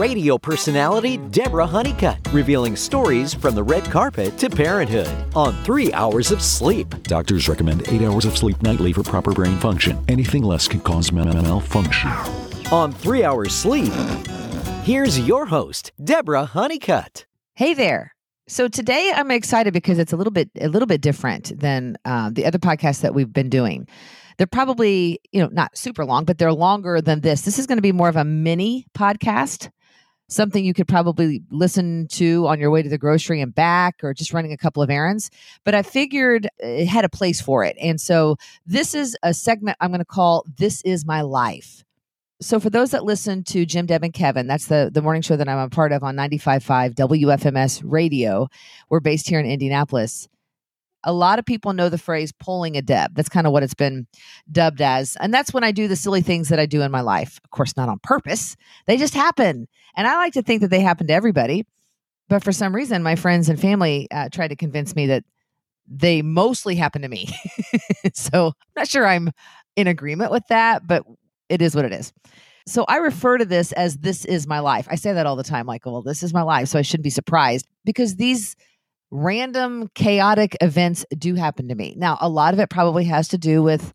radio personality Deborah Honeycutt, revealing stories from the red carpet to parenthood on three hours of sleep. Doctors recommend eight hours of sleep nightly for proper brain function. Anything less can cause malfunction. On three hours sleep, here's your host, Deborah Honeycutt. Hey there. So today I'm excited because it's a little bit a little bit different than uh, the other podcasts that we've been doing. They're probably you know not super long, but they're longer than this. This is going to be more of a mini podcast, something you could probably listen to on your way to the grocery and back, or just running a couple of errands. But I figured it had a place for it, and so this is a segment I'm going to call "This Is My Life." so for those that listen to Jim, Deb, and Kevin, that's the the morning show that I'm a part of on 95.5 WFMS radio. We're based here in Indianapolis. A lot of people know the phrase pulling a Deb. That's kind of what it's been dubbed as. And that's when I do the silly things that I do in my life. Of course, not on purpose. They just happen. And I like to think that they happen to everybody. But for some reason, my friends and family uh, try to convince me that they mostly happen to me. so I'm not sure I'm in agreement with that, but it is what it is. So I refer to this as this is my life. I say that all the time, like, well, this is my life. So I shouldn't be surprised because these random chaotic events do happen to me. Now, a lot of it probably has to do with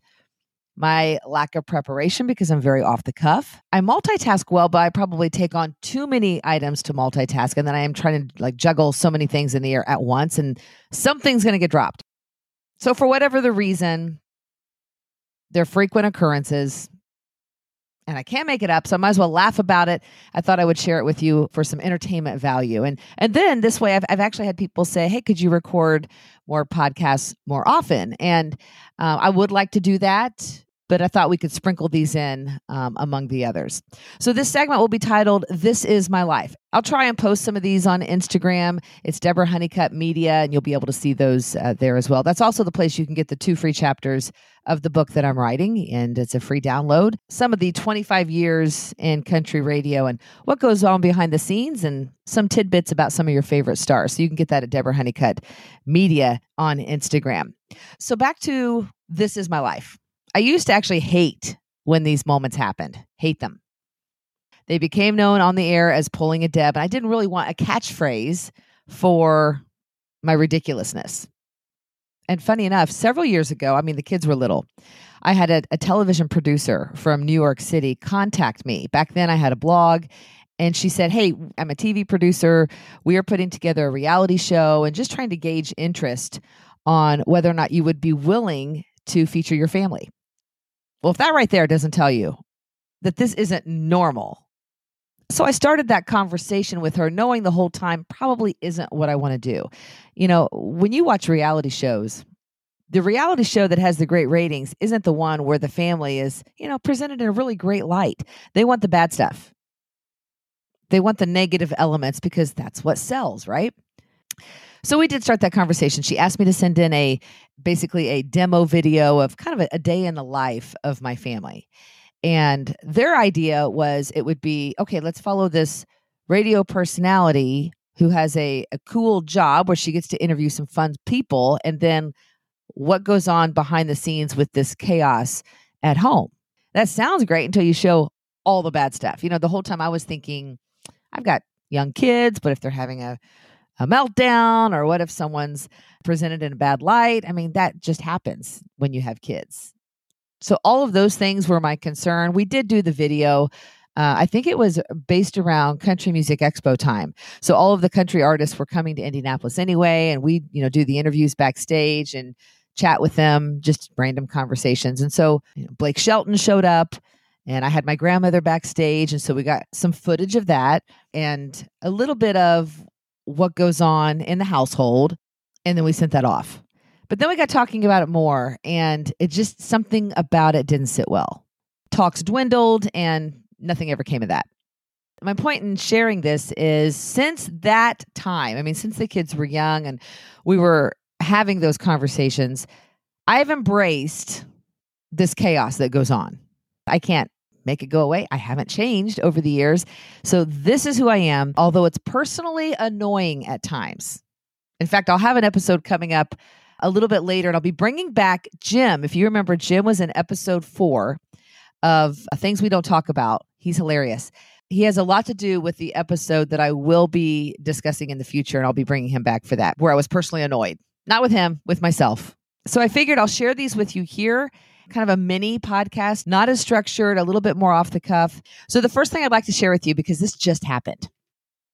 my lack of preparation because I'm very off the cuff. I multitask well, but I probably take on too many items to multitask. And then I am trying to like juggle so many things in the air at once, and something's going to get dropped. So, for whatever the reason, they're frequent occurrences and I can't make it up, so I might as well laugh about it. I thought I would share it with you for some entertainment value, and and then this way, I've I've actually had people say, "Hey, could you record more podcasts more often?" And uh, I would like to do that but I thought we could sprinkle these in um, among the others. So this segment will be titled "This Is My Life." I'll try and post some of these on Instagram. It's Deborah Honeycutt Media, and you'll be able to see those uh, there as well. That's also the place you can get the two free chapters of the book that I'm writing, and it's a free download. Some of the 25 years in country radio and what goes on behind the scenes, and some tidbits about some of your favorite stars. So you can get that at Deborah Honeycutt Media on Instagram. So back to "This Is My Life." I used to actually hate when these moments happened, hate them. They became known on the air as pulling a Deb, and I didn't really want a catchphrase for my ridiculousness. And funny enough, several years ago, I mean, the kids were little. I had a, a television producer from New York City contact me. Back then, I had a blog, and she said, Hey, I'm a TV producer. We are putting together a reality show and just trying to gauge interest on whether or not you would be willing to feature your family. Well, if that right there doesn't tell you that this isn't normal. So I started that conversation with her, knowing the whole time probably isn't what I want to do. You know, when you watch reality shows, the reality show that has the great ratings isn't the one where the family is, you know, presented in a really great light. They want the bad stuff. They want the negative elements because that's what sells, right? So we did start that conversation. She asked me to send in a basically a demo video of kind of a, a day in the life of my family. And their idea was it would be okay, let's follow this radio personality who has a, a cool job where she gets to interview some fun people and then what goes on behind the scenes with this chaos at home. That sounds great until you show all the bad stuff. You know, the whole time I was thinking, I've got young kids, but if they're having a a meltdown or what if someone's presented in a bad light? I mean that just happens when you have kids. So all of those things were my concern. We did do the video uh, i think it was based around country music expo time. So all of the country artists were coming to indianapolis anyway and we you know do the interviews backstage and chat with them just random conversations. And so you know, blake shelton showed up and I had my grandmother backstage. And so we got some footage of that and a little bit of what goes on in the household. And then we sent that off. But then we got talking about it more, and it just something about it didn't sit well. Talks dwindled, and nothing ever came of that. My point in sharing this is since that time, I mean, since the kids were young and we were having those conversations, I've embraced this chaos that goes on. I can't make it go away. I haven't changed over the years. So this is who I am, although it's personally annoying at times. In fact, I'll have an episode coming up a little bit later and I'll be bringing back Jim. If you remember, Jim was in episode four of Things We Don't Talk About. He's hilarious. He has a lot to do with the episode that I will be discussing in the future, and I'll be bringing him back for that, where I was personally annoyed. Not with him, with myself. So I figured I'll share these with you here, kind of a mini podcast, not as structured, a little bit more off the cuff. So the first thing I'd like to share with you, because this just happened,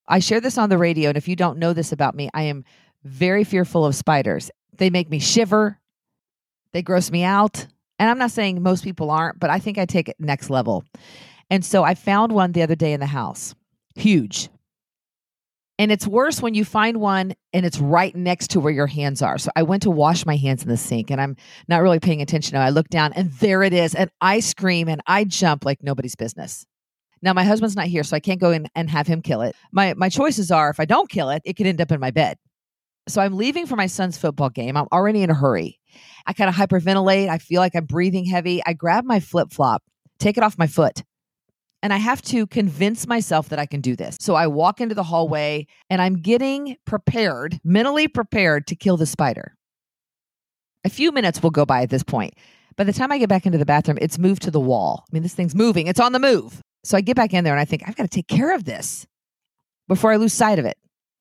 I share this on the radio, and if you don't know this about me, I am very fearful of spiders. They make me shiver, they gross me out. And I'm not saying most people aren't, but I think I take it next level. And so I found one the other day in the house, huge. And it's worse when you find one and it's right next to where your hands are. So I went to wash my hands in the sink and I'm not really paying attention. I look down and there it is. And I scream and I jump like nobody's business. Now my husband's not here, so I can't go in and have him kill it. My my choices are if I don't kill it, it could end up in my bed. So I'm leaving for my son's football game. I'm already in a hurry. I kind of hyperventilate. I feel like I'm breathing heavy. I grab my flip flop, take it off my foot, and I have to convince myself that I can do this. So I walk into the hallway and I'm getting prepared, mentally prepared to kill the spider. A few minutes will go by at this point. By the time I get back into the bathroom, it's moved to the wall. I mean, this thing's moving, it's on the move. So I get back in there and I think, I've got to take care of this before I lose sight of it.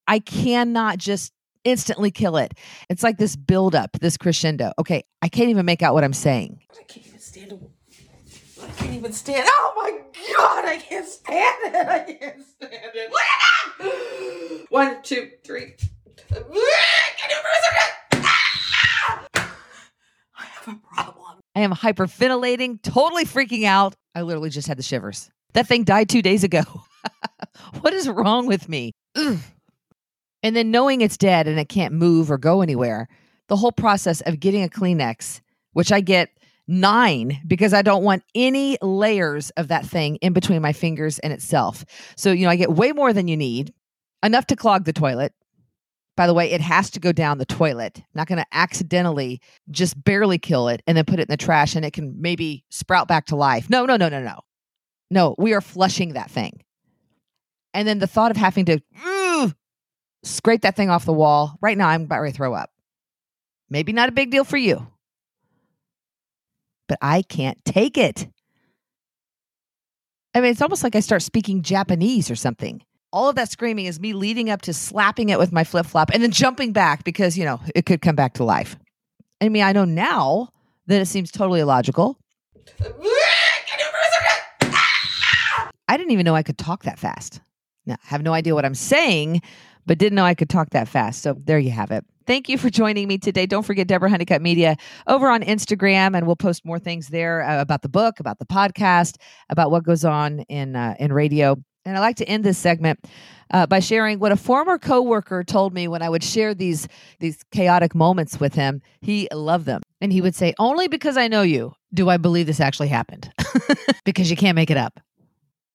I cannot just instantly kill it. It's like this build up, this crescendo. Okay, I can't even make out what I'm saying. I can't even stand it. I can't even stand. Oh my god, I can't stand it. I can't stand it. Look at that. One, two, three. Can you! I have a problem. I am hyperventilating, totally freaking out. I literally just had the shivers. That thing died two days ago. what is wrong with me? Ugh. And then knowing it's dead and it can't move or go anywhere, the whole process of getting a Kleenex, which I get nine because I don't want any layers of that thing in between my fingers and itself. So, you know, I get way more than you need, enough to clog the toilet. By the way, it has to go down the toilet. I'm not going to accidentally just barely kill it and then put it in the trash and it can maybe sprout back to life. No, no, no, no, no. No, we are flushing that thing. And then the thought of having to scrape that thing off the wall. Right now, I'm about to throw up. Maybe not a big deal for you, but I can't take it. I mean, it's almost like I start speaking Japanese or something. All of that screaming is me leading up to slapping it with my flip flop and then jumping back because, you know, it could come back to life. I mean, I know now that it seems totally illogical. I didn't even know I could talk that fast. Now, I have no idea what I'm saying, but didn't know I could talk that fast. So there you have it. Thank you for joining me today. Don't forget Deborah Honeycutt Media over on Instagram, and we'll post more things there uh, about the book, about the podcast, about what goes on in uh, in radio. And I like to end this segment uh, by sharing what a former coworker told me when I would share these these chaotic moments with him. He loved them, and he would say, "Only because I know you do I believe this actually happened, because you can't make it up."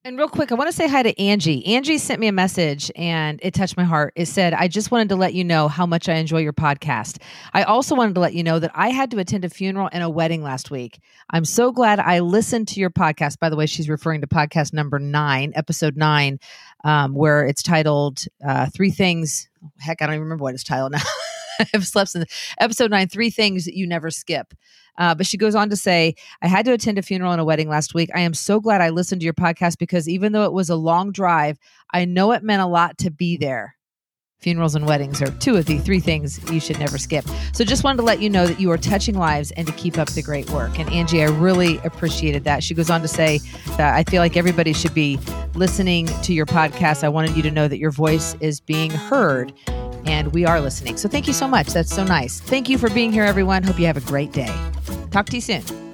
And real quick, I want to say hi to Angie. Angie sent me a message and it touched my heart. It said, I just wanted to let you know how much I enjoy your podcast. I also wanted to let you know that I had to attend a funeral and a wedding last week. I'm so glad I listened to your podcast. By the way, she's referring to podcast number nine, episode nine, um, where it's titled uh, Three Things. Heck, I don't even remember what it's titled now. I've slept since episode nine, Three Things That You Never Skip. Uh, but she goes on to say, I had to attend a funeral and a wedding last week. I am so glad I listened to your podcast because even though it was a long drive, I know it meant a lot to be there. Funerals and weddings are two of the three things you should never skip. So just wanted to let you know that you are touching lives and to keep up the great work. And Angie, I really appreciated that. She goes on to say that I feel like everybody should be listening to your podcast. I wanted you to know that your voice is being heard and we are listening. So thank you so much. That's so nice. Thank you for being here, everyone. Hope you have a great day. Talk to you soon.